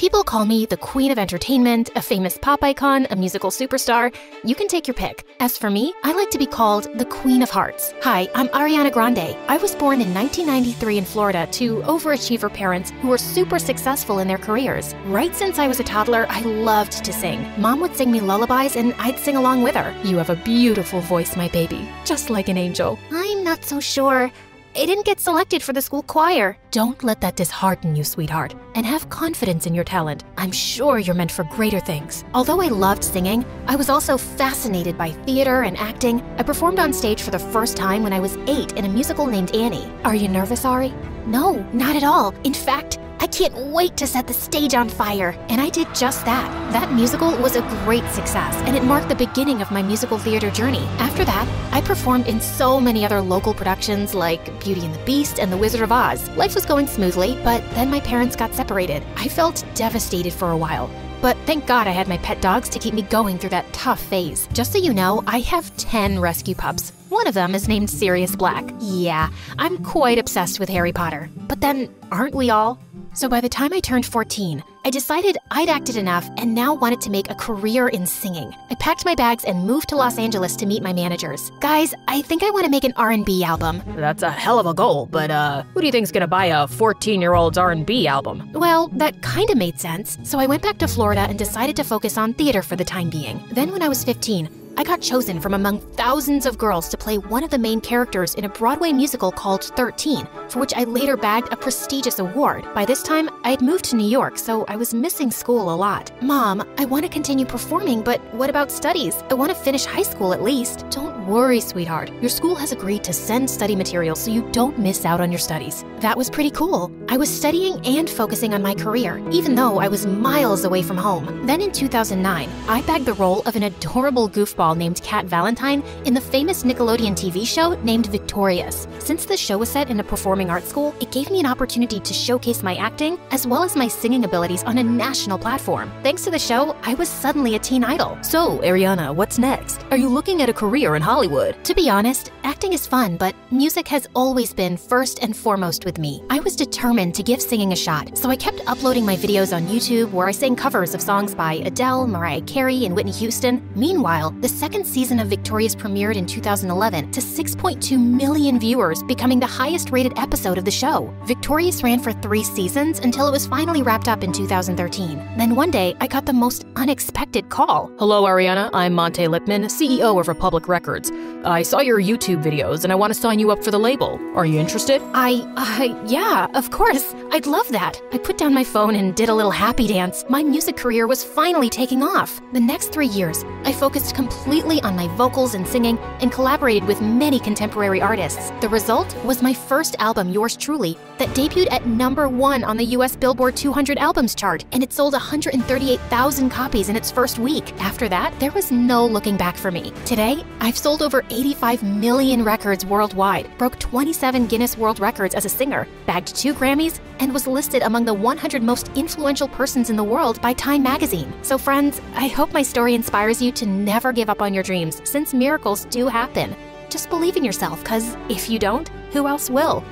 People call me the queen of entertainment, a famous pop icon, a musical superstar. You can take your pick. As for me, I like to be called the queen of hearts. Hi, I'm Ariana Grande. I was born in 1993 in Florida to overachiever parents who were super successful in their careers. Right since I was a toddler, I loved to sing. Mom would sing me lullabies and I'd sing along with her. You have a beautiful voice, my baby, just like an angel. I'm not so sure. I didn't get selected for the school choir. Don't let that dishearten you, sweetheart, and have confidence in your talent. I'm sure you're meant for greater things. Although I loved singing, I was also fascinated by theater and acting. I performed on stage for the first time when I was eight in a musical named Annie. Are you nervous, Ari? No, not at all. In fact, I can't wait to set the stage on fire. And I did just that. That musical was a great success, and it marked the beginning of my musical theater journey. After that, I performed in so many other local productions like Beauty and the Beast and The Wizard of Oz. Life was going smoothly, but then my parents got separated. I felt devastated for a while. But thank God I had my pet dogs to keep me going through that tough phase. Just so you know, I have 10 rescue pups. One of them is named Sirius Black. Yeah, I'm quite obsessed with Harry Potter. But then, aren't we all? So by the time I turned 14, I decided I'd acted enough and now wanted to make a career in singing. I packed my bags and moved to Los Angeles to meet my managers. Guys, I think I want to make an R&B album. That's a hell of a goal, but uh, who do you think's gonna buy a 14-year-old's R&B album? Well, that kind of made sense. So I went back to Florida and decided to focus on theater for the time being. Then when I was 15, I got chosen from among thousands of girls to play one of the main characters in a Broadway musical called 13, for which I later bagged a prestigious award. By this time, I had moved to New York, so I was missing school a lot. Mom, I want to continue performing, but what about studies? I want to finish high school at least. Don't worry, sweetheart. Your school has agreed to send study materials so you don't miss out on your studies. That was pretty cool. I was studying and focusing on my career, even though I was miles away from home. Then in 2009, I bagged the role of an adorable goofball named Cat Valentine in the famous Nickelodeon TV show named Victorious. Since the show was set in a performing arts school, it gave me an opportunity to showcase my acting as well as my singing abilities on a national platform. Thanks to the show, I was suddenly a teen idol. So, Ariana, what's next? Are you looking at a career in Hollywood? To be honest, acting is fun, but music has always been first and foremost with me. I was determined to give singing a shot, so I kept uploading my videos on YouTube where I sang covers of songs by Adele, Mariah Carey, and Whitney Houston. Meanwhile, the second season of Victorious premiered in 2011 to 6.2 million viewers, becoming the highest rated episode of the show. Victorious ran for three seasons until it was finally wrapped up in 2013. Then one day, I got the most unexpected call. Hello, Ariana. I'm Monte Lipman, CEO of Republic Records. I saw your YouTube videos and I want to sign you up for the label. Are you interested? I, uh, yeah, of course. I'd love that. I put down my phone and did a little happy dance. My music career was finally taking off. The next three years, I focused completely on my vocals and singing and collaborated with many contemporary artists. The result was my first album, Yours Truly, that debuted at number one on the US Billboard 200 Albums chart, and it sold 138,000 copies in its first week. After that, there was no looking back for me. Today, I've sold over 85 million records worldwide, broke 27 Guinness World Records as a singer, bagged two Grammys, and was listed among the 100 most influential persons in the world by Time magazine. So, friends, I hope my story inspires you to never give up on your dreams, since miracles do happen. Just believe in yourself, because if you don't, who else will?